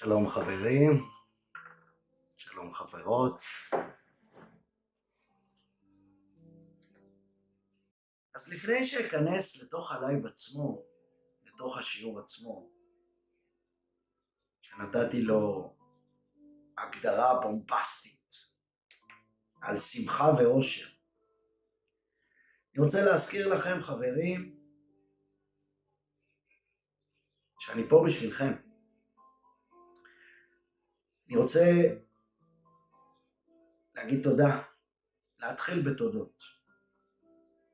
שלום חברים, שלום חברות. אז לפני שאכנס לתוך הלייב עצמו, לתוך השיעור עצמו, שנתתי לו הגדרה בומבסטית על שמחה ואושר, אני רוצה להזכיר לכם חברים שאני פה בשבילכם. אני רוצה להגיד תודה, להתחיל בתודות.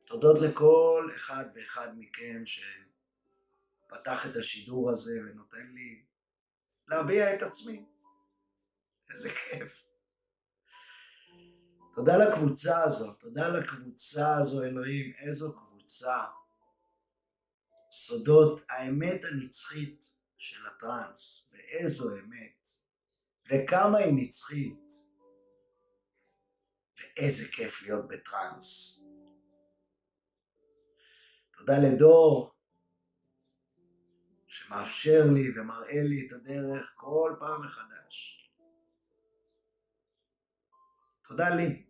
תודות לכל אחד ואחד מכם שפתח את השידור הזה ונותן לי להביע את עצמי. איזה כיף. תודה לקבוצה הזו, תודה לקבוצה הזו אלוהים, איזו קבוצה. סודות האמת הנצחית של הטראנס, ואיזו אמת. וכמה היא נצחית, ואיזה כיף להיות בטראנס. תודה לדור שמאפשר לי ומראה לי את הדרך כל פעם מחדש. תודה לי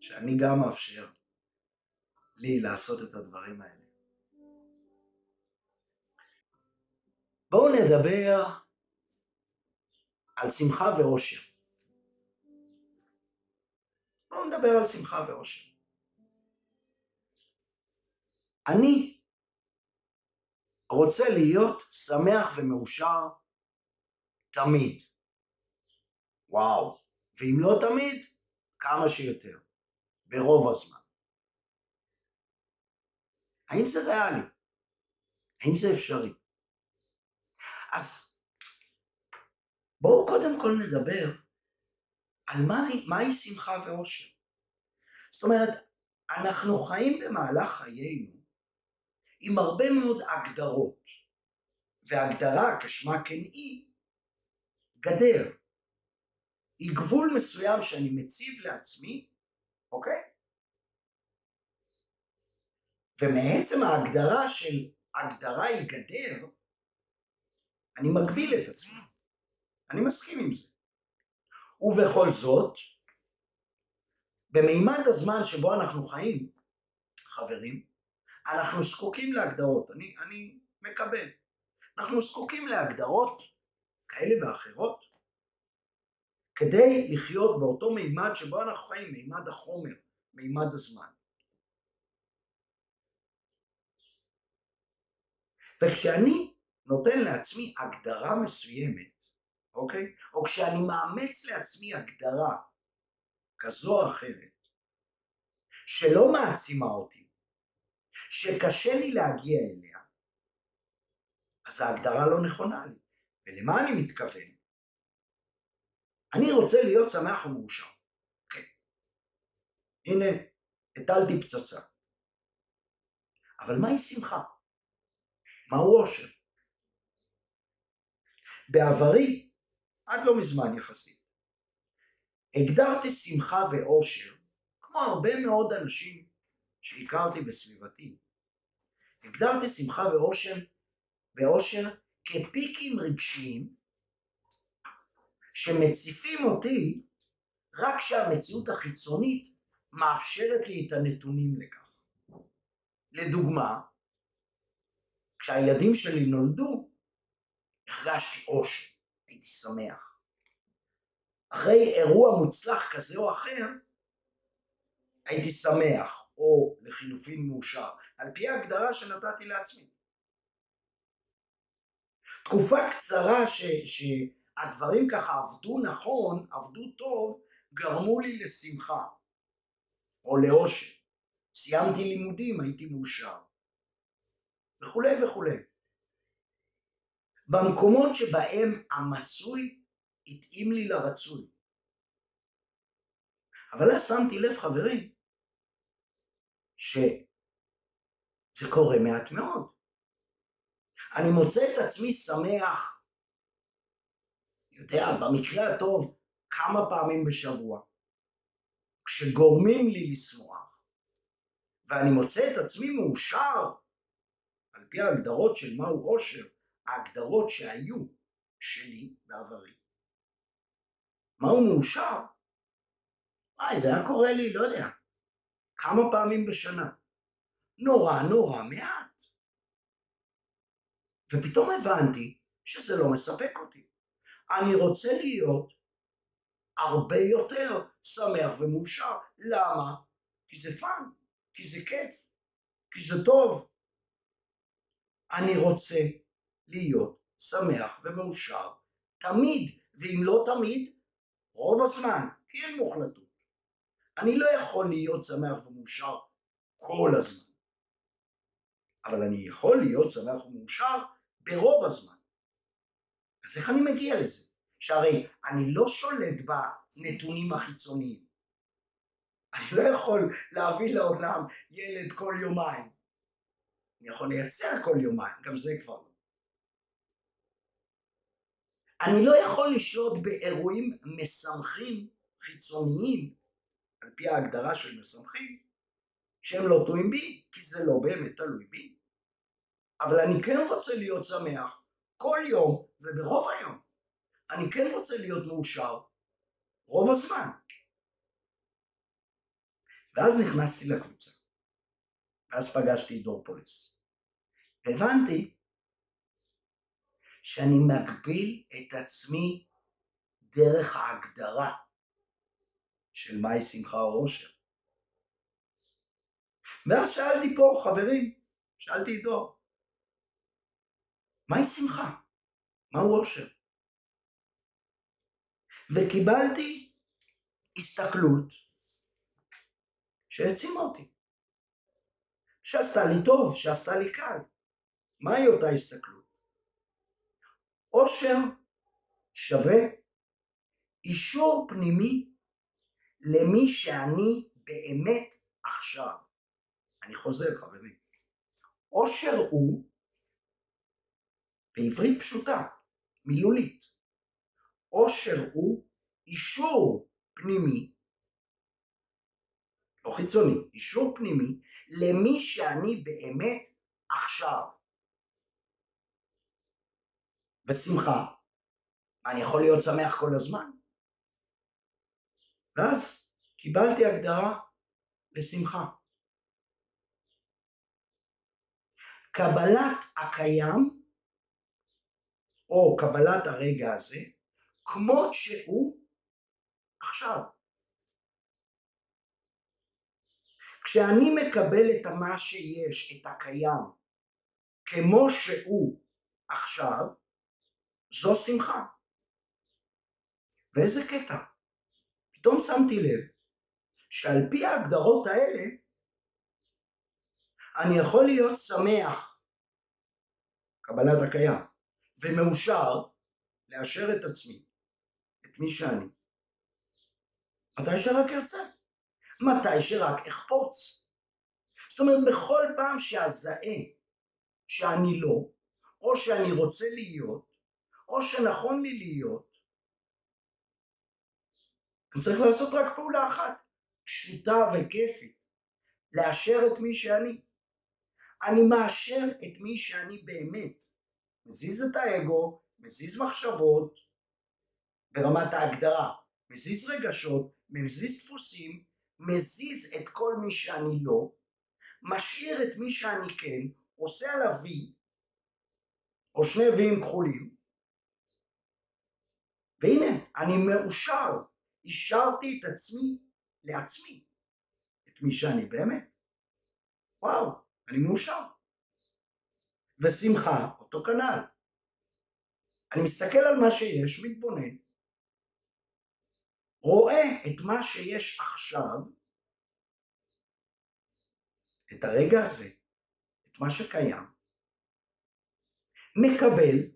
שאני גם מאפשר לי לעשות את הדברים האלה. בואו נדבר על שמחה ואושר. בואו נדבר על שמחה ואושר. אני רוצה להיות שמח ומאושר תמיד. וואו. ואם לא תמיד, כמה שיותר. ברוב הזמן. האם זה ריאלי? האם זה אפשרי? אז בואו קודם כל נדבר על מהי, מהי שמחה ואושר. זאת אומרת, אנחנו חיים במהלך חיינו עם הרבה מאוד הגדרות, והגדרה כשמה כן היא, גדר. היא גבול מסוים שאני מציב לעצמי, אוקיי? ומעצם ההגדרה של הגדרה היא גדר, אני מגביל את עצמי. אני מסכים עם זה. ובכל זאת, במימד הזמן שבו אנחנו חיים, חברים, אנחנו זקוקים להגדרות, אני, אני מקבל. אנחנו זקוקים להגדרות כאלה ואחרות כדי לחיות באותו מימד שבו אנחנו חיים, מימד החומר, מימד הזמן. וכשאני נותן לעצמי הגדרה מסוימת אוקיי? או כשאני מאמץ לעצמי הגדרה כזו או אחרת, שלא מעצימה אותי, שקשה לי להגיע אליה, אז ההגדרה לא נכונה לי. ולמה אני מתכוון? אני רוצה להיות שמח ומאושר. כן. הנה, הטלתי פצצה. אבל מהי שמחה? מהו אושר? בעברי עד לא מזמן יחסית. הגדרתי שמחה ואושר, כמו הרבה מאוד אנשים שהכרתי בסביבתי. הגדרתי שמחה ואושר, ואושר כפיקים רגשיים שמציפים אותי רק כשהמציאות החיצונית מאפשרת לי את הנתונים לכך. לדוגמה, כשהילדים שלי נולדו, הרגשתי אושר. הייתי שמח. אחרי אירוע מוצלח כזה או אחר, הייתי שמח, או לחילופין מאושר, על פי ההגדרה שנתתי לעצמי. תקופה קצרה ש, שהדברים ככה עבדו נכון, עבדו טוב, גרמו לי לשמחה, או לאושר. סיימתי לימודים, הייתי מאושר, וכולי וכולי. במקומות שבהם המצוי התאים לי לרצוי. אבל אז שמתי לב חברים שזה קורה מעט מאוד. אני מוצא את עצמי שמח, יודע, במקרה הטוב כמה פעמים בשבוע, כשגורמים לי לשמוח, ואני מוצא את עצמי מאושר על פי ההגדרות של מהו עושר, ההגדרות שהיו שלי בעברי. מה הוא מאושר? וואי, זה היה קורה לי, לא יודע, כמה פעמים בשנה. נורא נורא מעט. ופתאום הבנתי שזה לא מספק אותי. אני רוצה להיות הרבה יותר שמח ומאושר. למה? כי זה fun, כי זה כיף, כי זה טוב. אני רוצה להיות שמח ומאושר תמיד, ואם לא תמיד, רוב הזמן, כי אין מוחלטות. אני לא יכול להיות שמח ומאושר כל הזמן, אבל אני יכול להיות שמח ומאושר ברוב הזמן. אז איך אני מגיע לזה? שהרי אני לא שולט בנתונים החיצוניים. אני לא יכול להביא לעולם ילד כל יומיים. אני יכול לייצר כל יומיים, גם זה כבר לא. אני לא יכול לשלוט באירועים משמחים חיצוניים, על פי ההגדרה של משמחים, שהם לא תלויים בי, כי זה לא באמת תלוי בי. אבל אני כן רוצה להיות שמח כל יום וברוב היום. אני כן רוצה להיות מאושר רוב הזמן. ואז נכנסתי לקבוצה, ואז פגשתי את דור פולס. הבנתי שאני מגביל את עצמי דרך ההגדרה של מהי שמחה או עושר. ואז שאלתי פה חברים, שאלתי עידו, מהי שמחה? מהו עושר? וקיבלתי הסתכלות שהעצימה אותי, שעשתה לי טוב, שעשתה לי קל. מהי אותה הסתכלות? עושר שווה אישור פנימי למי שאני באמת עכשיו. אני חוזר חברים. עושר הוא, בעברית פשוטה, מילולית, עושר הוא אישור פנימי, לא חיצוני, אישור פנימי, למי שאני באמת עכשיו. ושמחה. אני יכול להיות שמח כל הזמן? ואז קיבלתי הגדרה לשמחה. קבלת הקיים, או קבלת הרגע הזה, כמו שהוא עכשיו. כשאני מקבל את מה שיש, את הקיים, כמו שהוא עכשיו, זו שמחה. ואיזה קטע. פתאום שמתי לב שעל פי ההגדרות האלה אני יכול להיות שמח, קבלת הקיים, ומאושר לאשר את עצמי, את מי שאני. מתי שרק ארצה, מתי שרק אחפוץ. זאת אומרת, בכל פעם שאזהה שאני לא, או שאני רוצה להיות, או שנכון לי להיות, אני צריך לעשות רק פעולה אחת, פשוטה וכיפית, לאשר את מי שאני. אני מאשר את מי שאני באמת. מזיז את האגו, מזיז מחשבות ברמת ההגדרה, מזיז רגשות, מזיז דפוסים, מזיז את כל מי שאני לא, משאיר את מי שאני כן, עושה עליו וי, או שני ויים כחולים, והנה, אני מאושר, אישרתי את עצמי לעצמי, את מי שאני באמת. וואו, אני מאושר. ושמחה, אותו כנ"ל. אני מסתכל על מה שיש, מתבונן, רואה את מה שיש עכשיו, את הרגע הזה, את מה שקיים, מקבל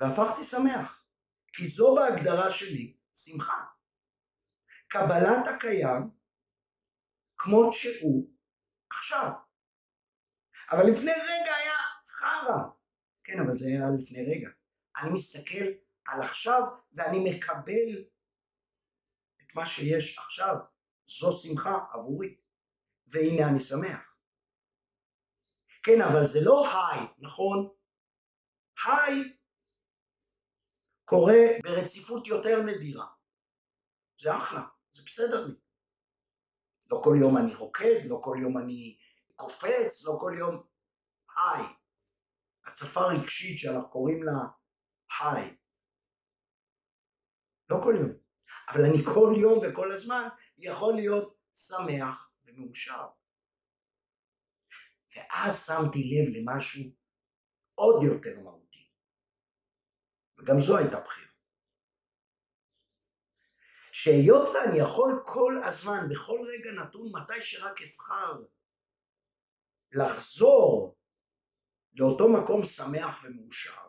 והפכתי שמח, כי זו בהגדרה שלי שמחה. קבלת הקיים כמות שהוא עכשיו. אבל לפני רגע היה חרא. כן, אבל זה היה לפני רגע. אני מסתכל על עכשיו ואני מקבל את מה שיש עכשיו. זו שמחה עבורי. והנה אני שמח. כן, אבל זה לא היי, נכון? היי קורה ברציפות יותר נדירה. זה אחלה, זה בסדר לי. לא כל יום אני רוקד, לא כל יום אני קופץ, לא כל יום... היי. הצפה רגשית שאנחנו קוראים לה היי. לא כל יום. אבל אני כל יום וכל הזמן יכול להיות שמח ומאושר. ואז שמתי לב למשהו עוד יותר מהותי. וגם זו הייתה בחירה. שהיות ואני יכול כל הזמן, בכל רגע נתון, מתי שרק אבחר, לחזור לאותו מקום שמח ומאושר,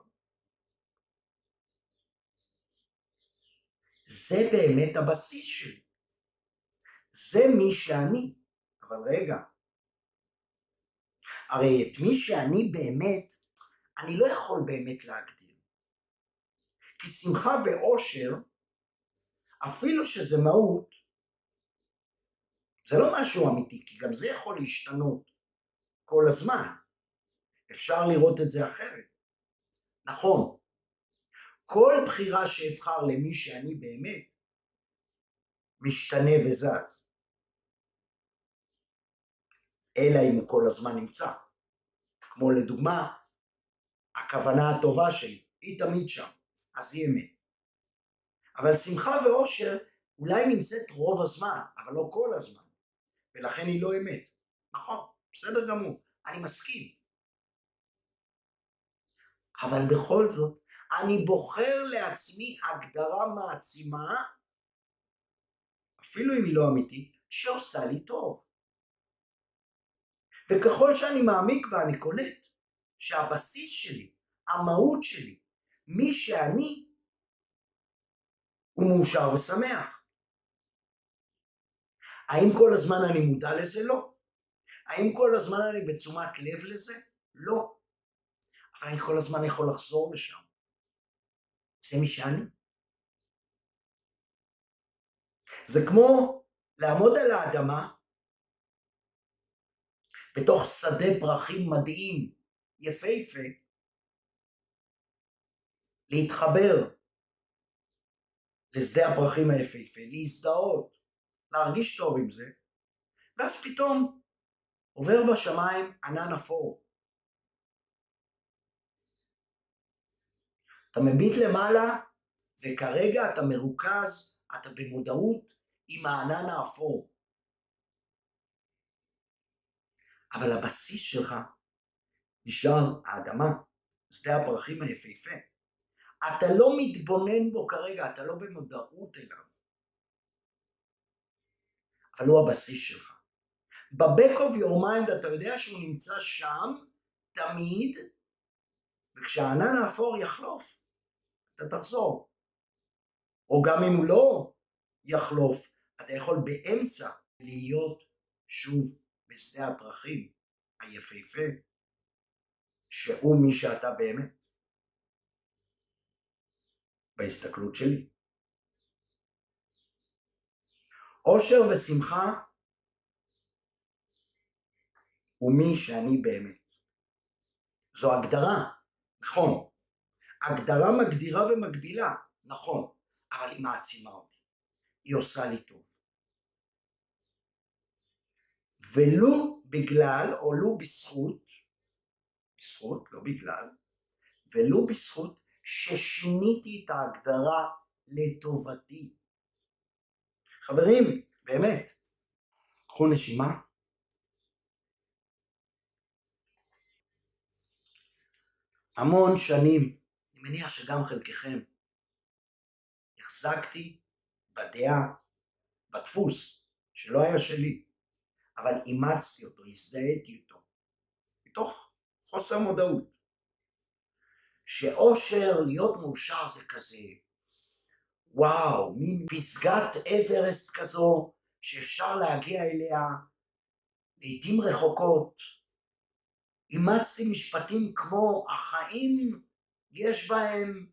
זה באמת הבסיס שלי. זה מי שאני. אבל רגע, הרי את מי שאני באמת, אני לא יכול באמת להגדיר. כי שמחה ואושר, אפילו שזה מהות, זה לא משהו אמיתי, כי גם זה יכול להשתנות כל הזמן. אפשר לראות את זה אחרת. נכון, כל בחירה שאבחר למי שאני באמת, משתנה וזז. אלא אם הוא כל הזמן נמצא. כמו לדוגמה, הכוונה הטובה שלי, היא תמיד שם, אז היא אמת. אבל שמחה ואושר אולי נמצאת רוב הזמן, אבל לא כל הזמן, ולכן היא לא אמת. נכון, בסדר גמור, אני מסכים. אבל בכל זאת, אני בוחר לעצמי הגדרה מעצימה, אפילו אם היא לא אמיתית, שעושה לי טוב. וככל שאני מעמיק בה אני קולט שהבסיס שלי, המהות שלי, מי שאני, הוא מאושר ושמח. האם כל הזמן אני מודע לזה? לא. האם כל הזמן אני בתשומת לב לזה? לא. אבל אני כל הזמן יכול לחזור לשם. זה מי שאני. זה כמו לעמוד על האדמה בתוך שדה פרחים מדהים, יפהפה, להתחבר לשדה הפרחים היפהפה, להזדהות, להרגיש טוב עם זה, ואז פתאום עובר בשמיים ענן אפור. אתה מביט למעלה, וכרגע אתה מרוכז, אתה במודעות עם הענן האפור. אבל הבסיס שלך נשאר האדמה, שדה הפרחים היפהפה. אתה לא מתבונן בו כרגע, אתה לא במודעות אליו. אבל הוא הבסיס שלך. ב-back of your mind אתה יודע שהוא נמצא שם, תמיד, וכשהענן האפור יחלוף, אתה תחזור. או גם אם הוא לא יחלוף, אתה יכול באמצע להיות שוב בשדה הפרחים היפהפה, שהוא מי שאתה באמת. בהסתכלות שלי. אושר ושמחה הוא מי שאני באמת. זו הגדרה, נכון. הגדרה מגדירה ומגבילה, נכון, אבל היא מעצימה אותי. היא עושה לי טוב. ולו בגלל, או לו בזכות, בזכות, לא בגלל, ולו בזכות ששיניתי את ההגדרה לטובתי. חברים, באמת, קחו נשימה. המון שנים, אני מניח שגם חלקכם, החזקתי בדעה, בדפוס, שלא היה שלי, אבל אימצתי אותו, הזדהיתי איתו, מתוך חוסר מודעות. שאושר, להיות מאושר זה כזה, וואו, מין פסגת אברסט כזו, שאפשר להגיע אליה לעיתים רחוקות. אימצתי משפטים כמו החיים יש בהם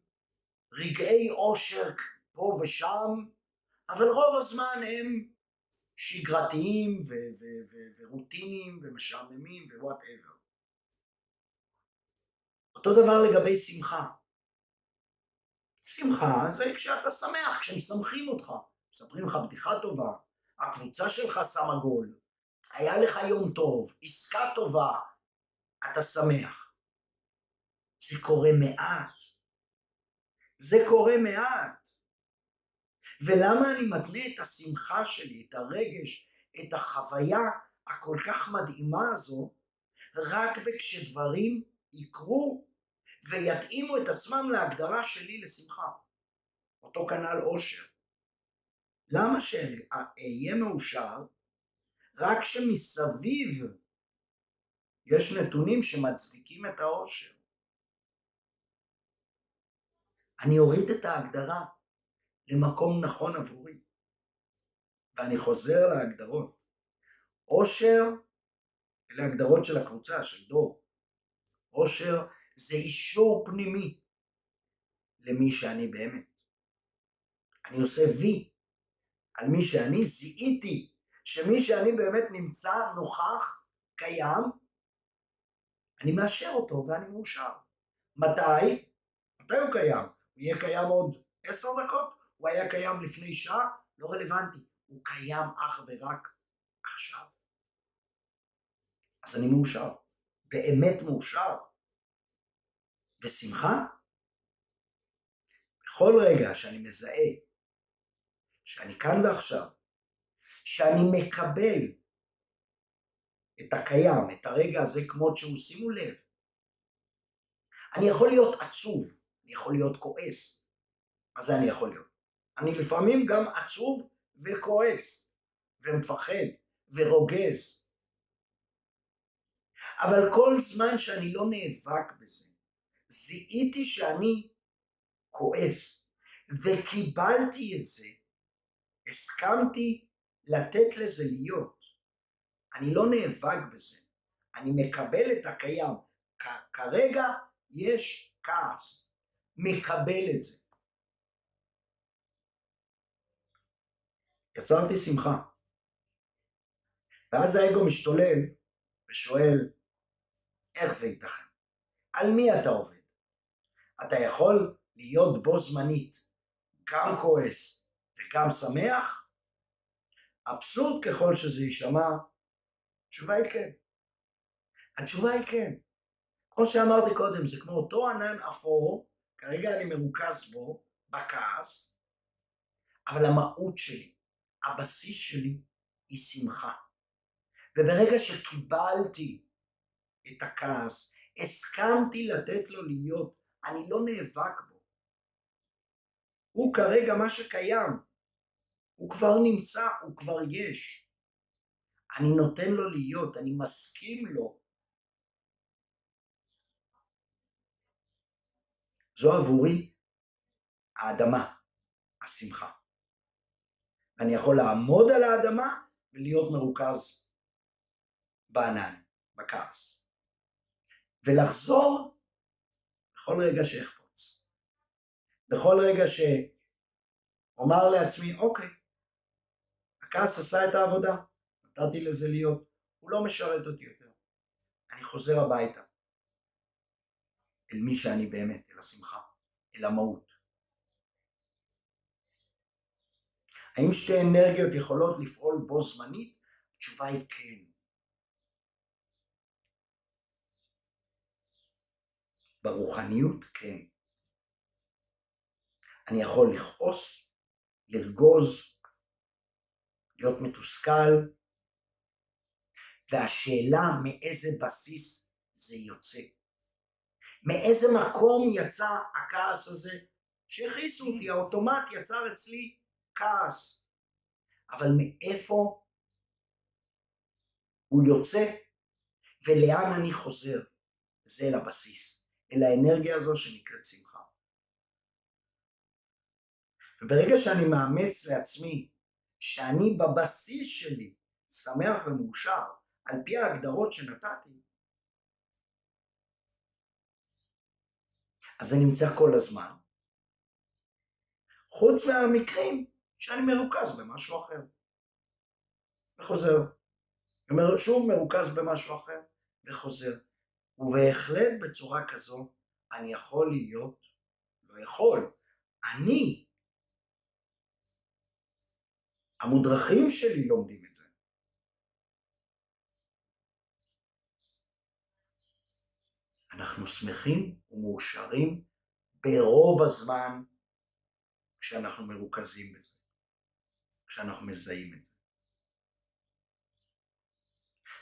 רגעי אושר פה ושם, אבל רוב הזמן הם שגרתיים ורוטיניים ומשעממים ווואטאבר. אותו דבר לגבי שמחה. שמחה זה כשאתה שמח, כשמשמחים אותך. מספרים לך בדיחה טובה, הקבוצה שלך שמה גול, היה לך יום טוב, עסקה טובה, אתה שמח. זה קורה מעט. זה קורה מעט. ולמה אני מתנה את השמחה שלי, את הרגש, את החוויה הכל כך מדהימה הזו, רק כשדברים יקרו ויתאימו את עצמם להגדרה שלי לשמחה. אותו כנ"ל אושר. למה שאהיה מאושר רק שמסביב יש נתונים שמצדיקים את האושר? אני אוריד את ההגדרה למקום נכון עבורי. ואני חוזר להגדרות. עושר, אלה הגדרות של הקבוצה, של דור. עושר זה אישור פנימי למי שאני באמת. אני עושה וי על מי שאני, זיהיתי שמי שאני באמת נמצא, נוכח, קיים, אני מאשר אותו ואני מאושר. מתי? מתי הוא קיים? הוא יהיה קיים עוד עשר דקות? הוא היה קיים לפני שעה? לא רלוונטי. הוא קיים אך ורק עכשיו. אז אני מאושר. באמת מאושר. ושמחה? בכל רגע שאני מזהה שאני כאן ועכשיו, שאני מקבל את הקיים, את הרגע הזה כמות שהוא, שימו לב, אני יכול להיות עצוב, אני יכול להיות כועס. מה זה אני יכול להיות? אני לפעמים גם עצוב וכועס, ומפחד, ורוגז. אבל כל זמן שאני לא נאבק בזה, זיהיתי שאני כועס, וקיבלתי את זה, הסכמתי לתת לזה להיות. אני לא נאבק בזה, אני מקבל את הקיים. כרגע יש כעס, מקבל את זה. יצרתי שמחה. ואז האגו משתולל ושואל, איך זה ייתכן? על מי אתה עובד? אתה יכול להיות בו זמנית גם כועס וגם שמח? אבסורד ככל שזה יישמע, התשובה היא כן. התשובה היא כן. כמו שאמרתי קודם, זה כמו אותו ענן אפור, כרגע אני מרוכז בו, בכעס, אבל המהות שלי, הבסיס שלי, היא שמחה. וברגע שקיבלתי את הכעס, הסכמתי לתת לו להיות, אני לא נאבק בו. הוא כרגע מה שקיים, הוא כבר נמצא, הוא כבר יש. אני נותן לו להיות, אני מסכים לו. זו עבורי האדמה, השמחה. אני יכול לעמוד על האדמה ולהיות מרוכז בענן, בכעס. ולחזור בכל רגע שאחפוץ. בכל רגע שאומר לעצמי, אוקיי, הכעס עשה את העבודה, נתתי לזה להיות, הוא לא משרת אותי יותר. אני חוזר הביתה, אל מי שאני באמת, אל השמחה, אל המהות. האם שתי אנרגיות יכולות לפעול בו זמנית? התשובה היא כן. ברוחניות כן. אני יכול לכעוס, לרגוז, להיות מתוסכל, והשאלה מאיזה בסיס זה יוצא. מאיזה מקום יצא הכעס הזה שהכעיסו אותי, האוטומט יצר אצלי כעס. אבל מאיפה הוא יוצא ולאן אני חוזר? זה אל הבסיס, אל האנרגיה הזו שנקראת שמחה. וברגע שאני מאמץ לעצמי שאני בבסיס שלי שמח ומאושר על פי ההגדרות שנתתי, אז זה נמצא כל הזמן. חוץ מהמקרים שאני מרוכז במשהו אחר. וחוזר. אומר שוב מרוכז במשהו אחר, וחוזר. ובהחלט בצורה כזו אני יכול להיות, לא יכול, אני, המודרכים שלי לומדים את זה. אנחנו שמחים ומאושרים ברוב הזמן כשאנחנו מרוכזים בזה, כשאנחנו מזהים את זה.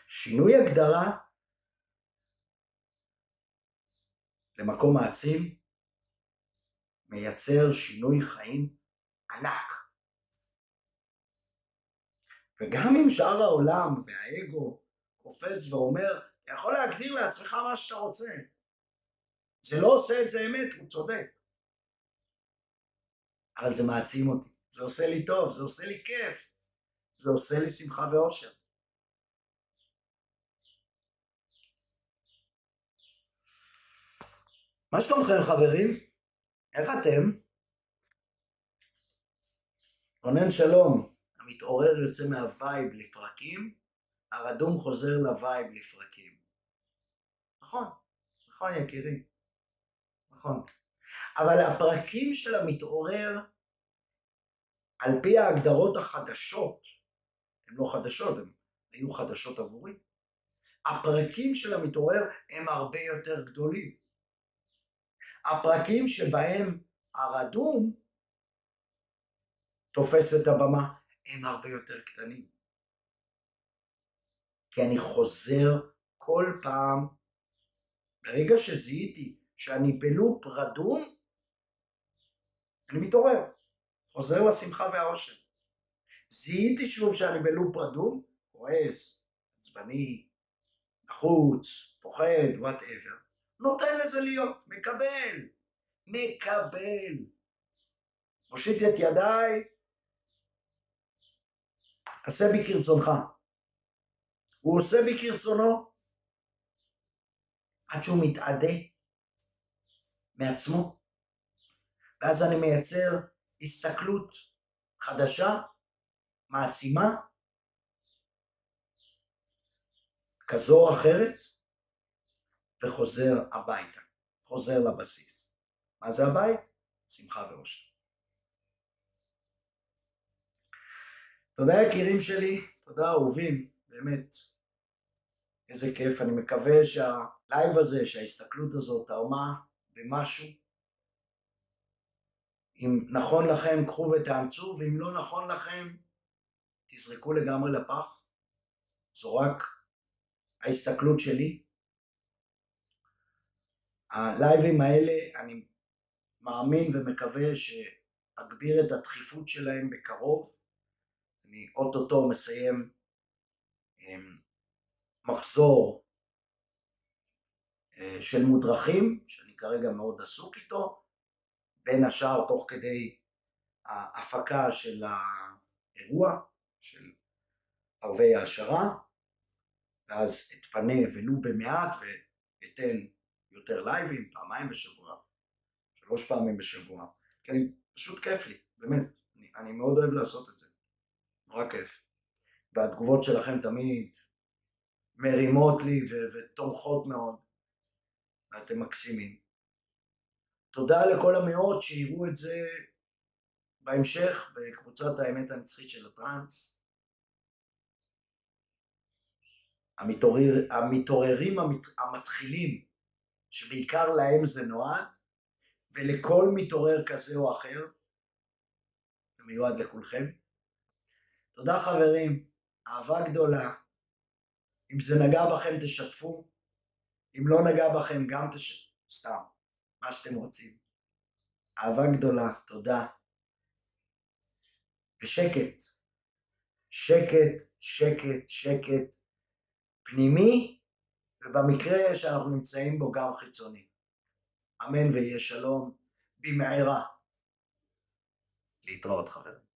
שינוי הגדרה למקום מעצים מייצר שינוי חיים ענק. וגם אם שאר העולם והאגו קופץ ואומר, אתה יכול להגדיר לעצמך מה שאתה רוצה. זה לא עושה את זה אמת, הוא צודק. אבל זה מעצים אותי, זה עושה לי טוב, זה עושה לי כיף, זה עושה לי שמחה ואושר. מה שלומכם חברים? איך אתם? רונן שלום, המתעורר יוצא מה vibe לפרקים, הרדום חוזר ל vibe לפרקים. נכון, נכון יקירי, נכון. אבל הפרקים של המתעורר, על פי ההגדרות החדשות, הן לא חדשות, הן היו חדשות עבורי, הפרקים של המתעורר הם הרבה יותר גדולים. הפרקים שבהם הרדום תופס את הבמה הם הרבה יותר קטנים. כי אני חוזר כל פעם, ברגע שזיהיתי שאני בלופ רדום, אני מתעורר, חוזר לשמחה והאושר. זיהיתי שוב שאני בלופ רדום, כועס, עצבני, לחוץ, פוחד, whatever, נותן לזה להיות, מקבל, מקבל. מושיט את ידיי, עשה בי כרצונך. הוא עושה בי כרצונו עד שהוא מתאדה מעצמו, ואז אני מייצר הסתכלות חדשה, מעצימה, כזו או אחרת, וחוזר הביתה, חוזר לבסיס. מה זה הבית? שמחה ואושר. תודה יקירים שלי, תודה אהובים, באמת. איזה כיף, אני מקווה שהלייב הזה, שההסתכלות הזאת תרמה במשהו. אם נכון לכם, קחו ותאמצו, ואם לא נכון לכם, תזרקו לגמרי לפח. זו רק ההסתכלות שלי. הלייבים האלה, אני מאמין ומקווה שאגביר את הדחיפות שלהם בקרוב. אני אוטוטו מסיים עם מחזור אה, של מודרכים, שאני כרגע מאוד עסוק איתו, בין השאר תוך כדי ההפקה של האירוע, של ערבי העשרה, ואז אתפנה ולו במעט ואתן יותר לייבים, פעמיים בשבוע, שלוש פעמים בשבוע, כי אני, פשוט כיף לי, באמת, אני, אני מאוד אוהב לעשות את זה, נורא כיף. והתגובות שלכם תמיד מרימות לי ו- ותומכות מאוד, ואתם מקסימים. תודה לכל המאות שיראו את זה בהמשך בקבוצת האמת הנצחית של הטראנס. המתעורר, המתעוררים המת, המתחילים שבעיקר להם זה נועד, ולכל מתעורר כזה או אחר, זה מיועד לכולכם. תודה חברים, אהבה גדולה. אם זה נגע בכם תשתפו, אם לא נגע בכם גם תשתפו, סתם, מה שאתם רוצים. אהבה גדולה, תודה. ושקט, שקט, שקט, שקט, פנימי ובמקרה שאנחנו נמצאים בו גם חיצוני. אמן ויהיה שלום במהרה. להתראות חברים.